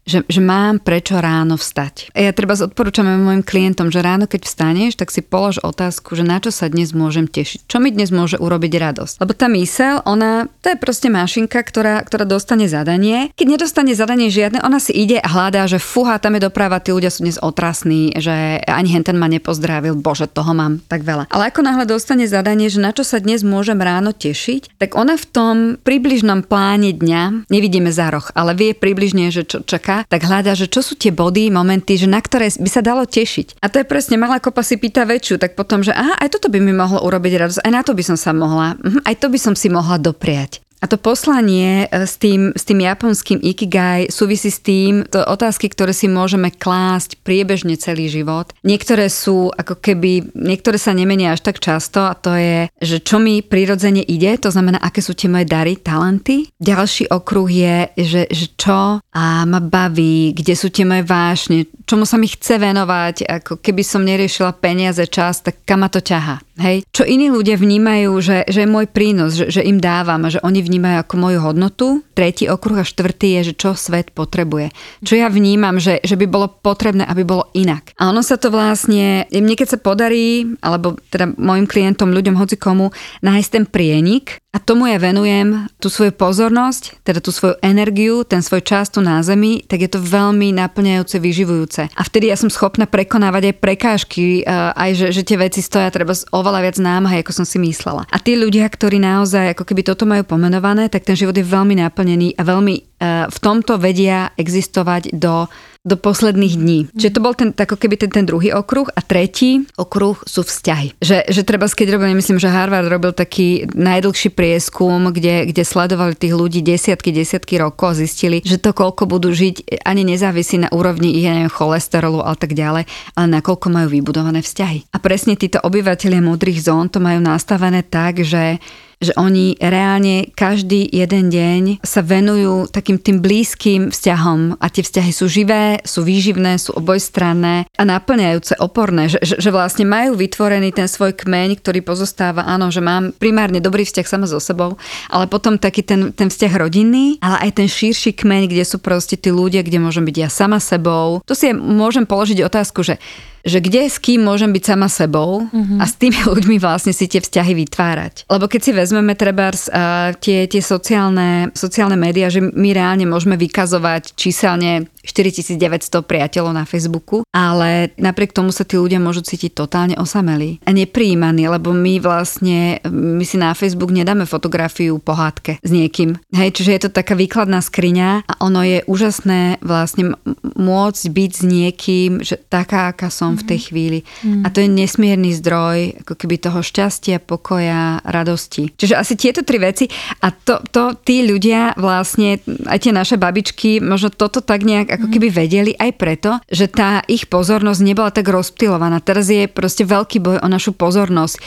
Speaker 3: že, že mám prečo ráno vstať. Ja treba odporúčam mojim klientom, že ráno keď vstaneš, tak si polož otázku, že na čo sa dnes môžem tešiť. Čo mi dnes môže urobiť radosť. Lebo tá mysel, ona, to je proste mašinka, ktorá, ktorá dostane zadanie. Keď nedostane zadanie žiadne, ona si ide a hľadá, že fuha, tam je doprava, tí ľudia sú dnes otrasní, že ani hen ten ma nepozdravil, bože, toho mám tak veľa. Ale ako náhle dostane zadanie, že na čo sa dnes môžem ráno tešiť, tak ona v tom približnom pláne dňa, nevidíme za roh, ale vie približne, že čo čaká tak hľadá, že čo sú tie body, momenty, že na ktoré by sa dalo tešiť. A to je presne, malá kopa si pýta väčšiu, tak potom, že aha, aj toto by mi mohlo urobiť radosť, aj na to by som sa mohla, mhm, aj to by som si mohla dopriať. A to poslanie e, s tým, s tým japonským ikigai súvisí s tým, to otázky, ktoré si môžeme klásť priebežne celý život. Niektoré sú ako keby, niektoré sa nemenia až tak často a to je, že čo mi prirodzene ide, to znamená, aké sú tie moje dary, talenty. Ďalší okruh je, že, že čo a ma baví, kde sú tie moje vášne, čomu sa mi chce venovať, ako keby som neriešila peniaze, čas, tak kam ma to ťaha. Hej. Čo iní ľudia vnímajú, že, že je môj prínos, že, že im dávam, že oni vnímajú ako moju hodnotu. Tretí okruh a štvrtý je, že čo svet potrebuje. Čo ja vnímam, že, že by bolo potrebné, aby bolo inak. A ono sa to vlastne, mne keď sa podarí, alebo teda mojim klientom, ľuďom, hoci komu, nájsť ten prienik, a tomu ja venujem tú svoju pozornosť, teda tú svoju energiu, ten svoj čas tu na zemi, tak je to veľmi naplňajúce, vyživujúce. A vtedy ja som schopná prekonávať aj prekážky, eh, aj že, že tie veci stoja treba oveľa viac námahy, ako som si myslela. A tí ľudia, ktorí naozaj ako keby toto majú pomenované, tak ten život je veľmi naplnený a veľmi uh, v tomto vedia existovať do do posledných dní. Mm. Čiže to bol ten, ako keby ten, ten druhý okruh a tretí okruh sú vzťahy. Že, že treba, keď robil, myslím, že Harvard robil taký najdlhší prieskum, kde, kde sledovali tých ľudí desiatky, desiatky rokov a zistili, že to, koľko budú žiť, ani nezávisí na úrovni ich, neviem, cholesterolu a tak ďalej, ale nakoľko majú vybudované vzťahy. A presne títo obyvateľia modrých zón to majú nastavené tak, že že oni reálne každý jeden deň sa venujú takým tým blízkym vzťahom a tie vzťahy sú živé, sú výživné, sú obojstranné a naplňajúce, oporné, že, že, že vlastne majú vytvorený ten svoj kmeň, ktorý pozostáva, áno, že mám primárne dobrý vzťah sama so sebou, ale potom taký ten, ten vzťah rodinný, ale aj ten širší kmeň, kde sú proste tí ľudia, kde môžem byť ja sama sebou. Tu si môžem položiť otázku, že že kde s kým môžem byť sama sebou uh-huh. a s tými *laughs* ľuďmi vlastne si tie vzťahy vytvárať. Lebo keď si vezmeme treba uh, tie, tie sociálne, sociálne médiá, že my reálne môžeme vykazovať číselne 4900 priateľov na Facebooku, ale napriek tomu sa tí ľudia môžu cítiť totálne osamelí a neprijímaní, lebo my vlastne, my si na Facebook nedáme fotografiu pohádke s niekým. Hej, čiže je to taká výkladná skriňa a ono je úžasné vlastne môcť byť s niekým, že taká, aká som v tej mhm. chvíli. Mm. A to je nesmierny zdroj ako keby toho šťastia, pokoja, radosti. Čiže asi tieto tri veci a to, to tí ľudia vlastne, aj tie naše babičky, možno toto tak nejak ako keby vedeli aj preto, že tá ich pozornosť nebola tak rozptylovaná. Teraz je proste veľký boj o našu pozornosť.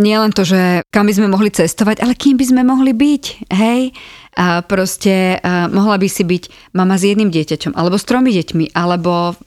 Speaker 3: Nie len to, že kam by sme mohli cestovať, ale kým by sme mohli byť, hej? a proste a mohla by si byť mama s jedným dieťaťom, alebo s tromi deťmi, alebo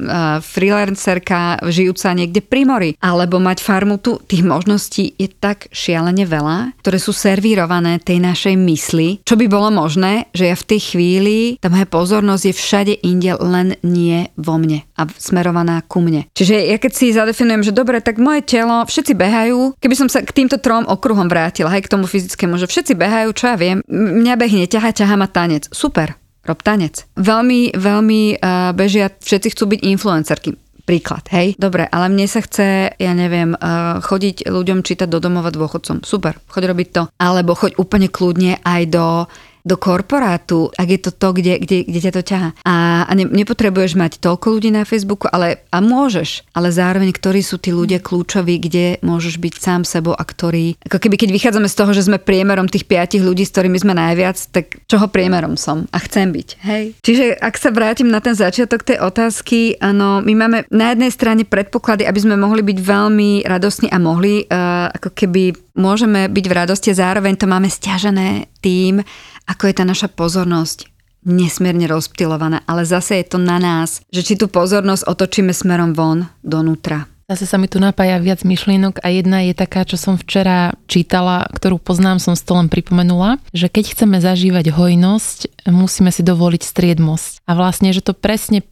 Speaker 3: freelancerka žijúca niekde pri mori, alebo mať farmu tu. Tých možností je tak šialene veľa, ktoré sú servírované tej našej mysli, čo by bolo možné, že ja v tej chvíli, tá moja pozornosť je všade inde, len nie vo mne a smerovaná ku mne. Čiže ja keď si zadefinujem, že dobre, tak moje telo, všetci behajú, keby som sa k týmto trom okruhom vrátila, aj k tomu fyzickému, že všetci behajú, čo ja viem, mňa behne ťaha, ťaha ma tanec. Super, rob tanec. Veľmi, veľmi uh, bežia, všetci chcú byť influencerky. Príklad, hej? Dobre, ale mne sa chce, ja neviem, uh, chodiť ľuďom čítať do domova dôchodcom. Super, choď robiť to. Alebo choď úplne kľudne aj do do korporátu, ak je to to, kde, kde, kde ťa to ťaha. A, a ne, nepotrebuješ mať toľko ľudí na Facebooku, ale a môžeš, ale zároveň, ktorí sú tí ľudia kľúčoví, kde môžeš byť sám sebou a ktorí, ako keby keď vychádzame z toho, že sme priemerom tých piatich ľudí, s ktorými sme najviac, tak čoho priemerom som a chcem byť, hej? Čiže ak sa vrátim na ten začiatok tej otázky, áno, my máme na jednej strane predpoklady, aby sme mohli byť veľmi radostní a mohli uh, ako keby môžeme byť v radosti a zároveň to máme stiažené tým, ako je tá naša pozornosť nesmierne rozptilovaná, ale zase je to na nás, že či tú pozornosť otočíme smerom von, donútra.
Speaker 2: Zase sa mi tu napája viac myšlienok a jedna je taká, čo som včera čítala, ktorú poznám, som to len pripomenula, že keď chceme zažívať hojnosť, musíme si dovoliť striedmosť. A vlastne, že to presne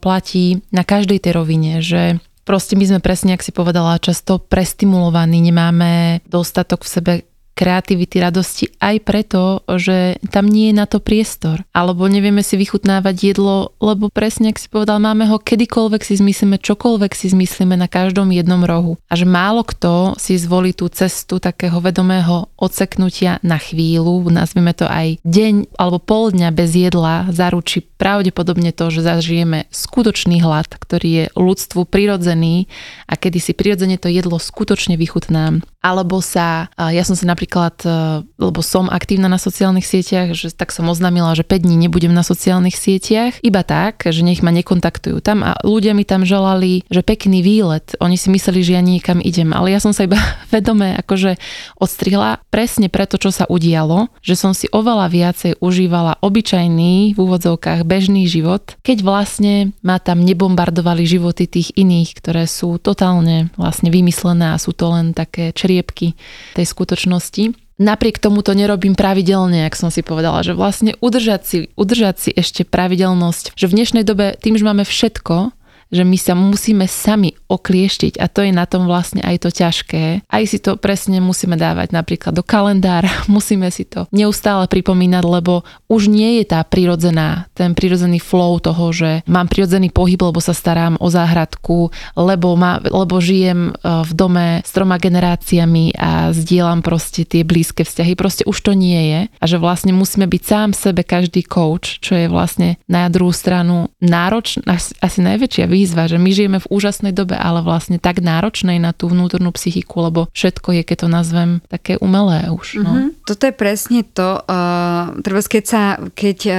Speaker 2: platí na každej tej rovine, že Proste my sme presne, ak si povedala, často prestimulovaní, nemáme dostatok v sebe kreativity, radosti aj preto, že tam nie je na to priestor. Alebo nevieme si vychutnávať jedlo, lebo presne, ak si povedal, máme ho kedykoľvek si zmyslíme, čokoľvek si zmyslíme na každom jednom rohu. A že málo kto si zvolí tú cestu takého vedomého odseknutia na chvíľu, nazvime to aj deň alebo pol dňa bez jedla, zaručí pravdepodobne to, že zažijeme skutočný hlad, ktorý je ľudstvu prirodzený a kedy si prirodzene to jedlo skutočne vychutnám. Alebo sa, ja som sa napríklad napríklad, e, lebo som aktívna na sociálnych sieťach, že tak som oznámila, že 5 dní nebudem na sociálnych sieťach, iba tak, že nech ma nekontaktujú tam a ľudia mi tam želali, že pekný výlet, oni si mysleli, že ja niekam idem, ale ja som sa iba *laughs* vedome akože odstrihla presne preto, čo sa udialo, že som si oveľa viacej užívala obyčajný v úvodzovkách bežný život, keď vlastne ma tam nebombardovali životy tých iných, ktoré sú totálne vlastne vymyslené a sú to len také čriepky tej skutočnosti Napriek tomu to nerobím pravidelne, ak som si povedala, že vlastne udržať si, udržať si ešte pravidelnosť, že v dnešnej dobe tým, že máme všetko, že my sa musíme sami oklieštiť a to je na tom vlastne aj to ťažké. Aj si to presne musíme dávať napríklad do kalendára, *laughs* musíme si to neustále pripomínať, lebo už nie je tá prirodzená, ten prirodzený flow toho, že mám prirodzený pohyb, lebo sa starám o záhradku, lebo, ma, lebo žijem e, v dome s troma generáciami a zdieľam proste tie blízke vzťahy. Proste už to nie je a že vlastne musíme byť sám sebe každý coach, čo je vlastne na druhú stranu náročná, asi najväčšia výzva, že my žijeme v úžasnej dobe, ale vlastne tak náročnej na tú vnútornú psychiku, lebo všetko je, keď to nazvem, také umelé už. No. Mm-hmm.
Speaker 3: Toto je presne to, uh, treba keď, sa, keď, uh,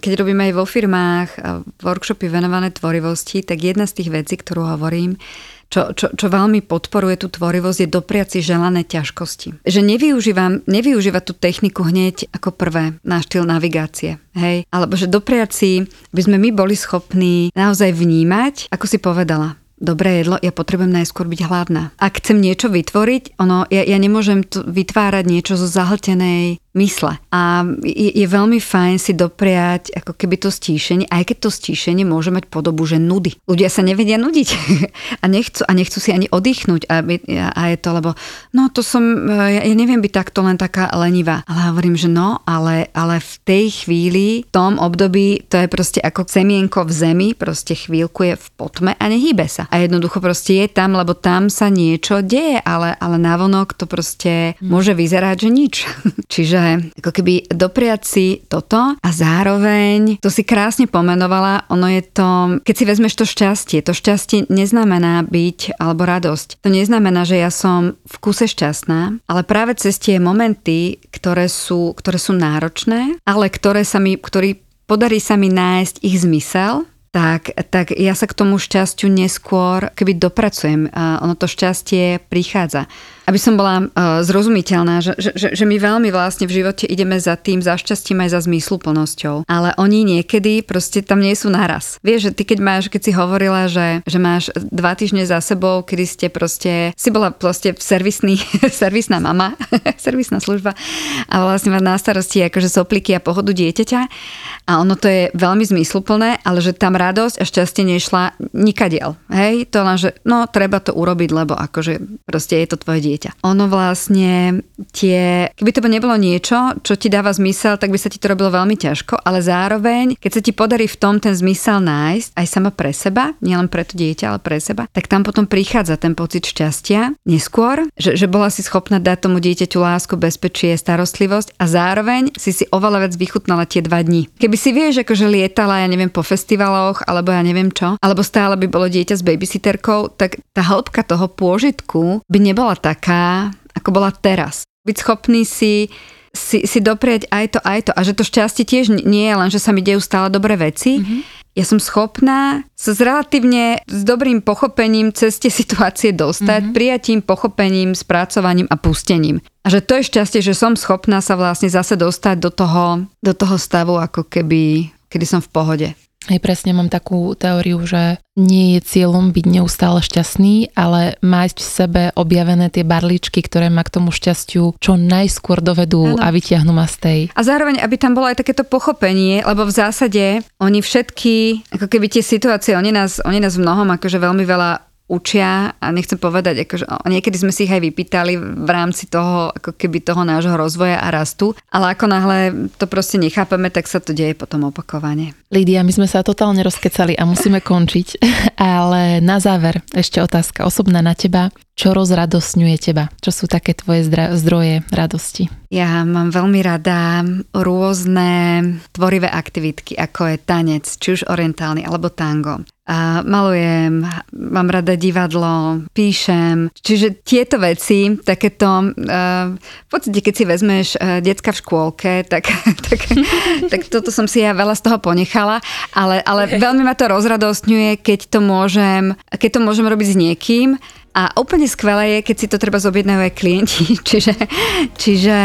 Speaker 3: keď robíme aj vo firmách uh, workshopy venované tvorivosti, tak jedna z tých vecí, ktorú hovorím, čo, čo, čo veľmi podporuje tú tvorivosť, je dopriať si želané ťažkosti. Že nevyužívam, nevyužíva tú techniku hneď ako prvé na štýl navigácie. Hej? Alebo že dopriať si, sme my boli schopní naozaj vnímať, ako si povedala, dobré jedlo, ja potrebujem najskôr byť hladná. Ak chcem niečo vytvoriť, ono, ja, ja nemôžem vytvárať niečo zo zahltenej mysle. A je, je veľmi fajn si dopriať ako keby to stíšenie, aj keď to stíšenie môže mať podobu, že nudy. Ľudia sa nevedia nudiť *laughs* a nechcú, a nechcú si ani oddychnúť a, a je to, lebo no to som, ja, ja neviem byť takto len taká lenivá. Ale hovorím, že no, ale, ale v tej chvíli, v tom období, to je proste ako semienko v zemi, proste chvíľku je v potme a nehýbe sa. A jednoducho proste je tam, lebo tam sa niečo deje, ale, ale navonok to proste môže vyzerať, že nič. *laughs* Čiže ako keby dopriať si toto a zároveň, to si krásne pomenovala, ono je to, keď si vezmeš to šťastie, to šťastie neznamená byť alebo radosť. To neznamená, že ja som v kuse šťastná, ale práve cez tie momenty, ktoré sú, ktoré sú náročné, ale ktoré sa mi, ktorý podarí sa mi nájsť ich zmysel, tak, tak ja sa k tomu šťastiu neskôr keby dopracujem. Ono to šťastie prichádza aby som bola uh, zrozumiteľná, že, že, že, my veľmi vlastne v živote ideme za tým, za šťastím aj za zmysluplnosťou. Ale oni niekedy proste tam nie sú naraz. Vieš, že ty keď máš, keď si hovorila, že, že máš dva týždne za sebou, kedy ste proste, si bola proste servisný, *laughs* servisná mama, *laughs* servisná služba a vlastne má na starosti akože sopliky a pohodu dieťaťa a ono to je veľmi zmysluplné, ale že tam radosť a šťastie nešla nikadiel. Hej, to len, že no treba to urobiť, lebo akože proste je to tvoje dieťa dieťa. Ono vlastne tie, keby to nebolo niečo, čo ti dáva zmysel, tak by sa ti to robilo veľmi ťažko, ale zároveň, keď sa ti podarí v tom ten zmysel nájsť, aj sama pre seba, nielen pre to dieťa, ale pre seba, tak tam potom prichádza ten pocit šťastia neskôr, že, že bola si schopná dať tomu dieťaťu lásku, bezpečie, starostlivosť a zároveň si si oveľa viac vychutnala tie dva dni. Keby si vieš, akože lietala, ja neviem, po festivaloch, alebo ja neviem čo, alebo stále by bolo dieťa s babysitterkou, tak tá hĺbka toho pôžitku by nebola tak taká, ako bola teraz. Byť schopný si si, si doprieť aj to, aj to. A že to šťastie tiež nie je len, že sa mi dejú stále dobré veci. Mm-hmm. Ja som schopná sa s relatívne s dobrým pochopením cez tie situácie dostať, mm-hmm. prijatím, pochopením, spracovaním a pustením. A že to je šťastie, že som schopná sa vlastne zase dostať do toho, do toho stavu, ako keby, kedy som v pohode.
Speaker 2: Aj presne mám takú teóriu, že nie je cieľom byť neustále šťastný, ale mať v sebe objavené tie barličky, ktoré ma k tomu šťastiu čo najskôr dovedú ano. a vyťahnú ma z tej.
Speaker 3: A zároveň, aby tam bolo aj takéto pochopenie, lebo v zásade oni všetky, ako keby tie situácie, oni nás, oni nás v mnohom akože veľmi veľa učia a nechcem povedať, akože niekedy sme si ich aj vypýtali v rámci toho, ako keby toho nášho rozvoja a rastu, ale ako náhle to proste nechápeme, tak sa to deje potom opakovane.
Speaker 2: Lídia, my sme sa totálne rozkecali a musíme končiť, *laughs* ale na záver ešte otázka osobná na teba. Čo rozradosňuje teba? Čo sú také tvoje zdroje radosti?
Speaker 3: Ja mám veľmi rada rôzne tvorivé aktivitky, ako je tanec, či už orientálny alebo tango. A malujem, mám rada divadlo, píšem. Čiže tieto veci, takéto, uh, v podstate keď si vezmeš uh, decka v škôlke, tak, *laughs* tak, tak toto som si ja veľa z toho ponechala, ale, ale veľmi ma to rozradostňuje, keď to môžem, keď to môžem robiť s niekým, a úplne skvelé je, keď si to treba zobjednajú aj klienti. *laughs* čiže, čiže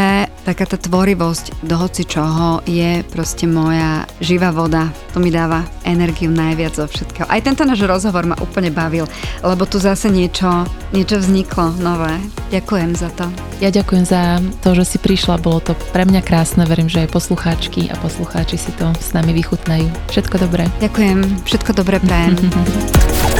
Speaker 3: taká tá tvorivosť do hoci čoho je proste moja živá voda. To mi dáva energiu najviac zo všetkého. Aj tento náš rozhovor ma úplne bavil, lebo tu zase niečo, niečo vzniklo nové. Ďakujem za to.
Speaker 2: Ja ďakujem za to, že si prišla. Bolo to pre mňa krásne. Verím, že aj poslucháčky a poslucháči si to s nami vychutnajú. Všetko dobré.
Speaker 3: Ďakujem. Všetko dobré prajem. *laughs*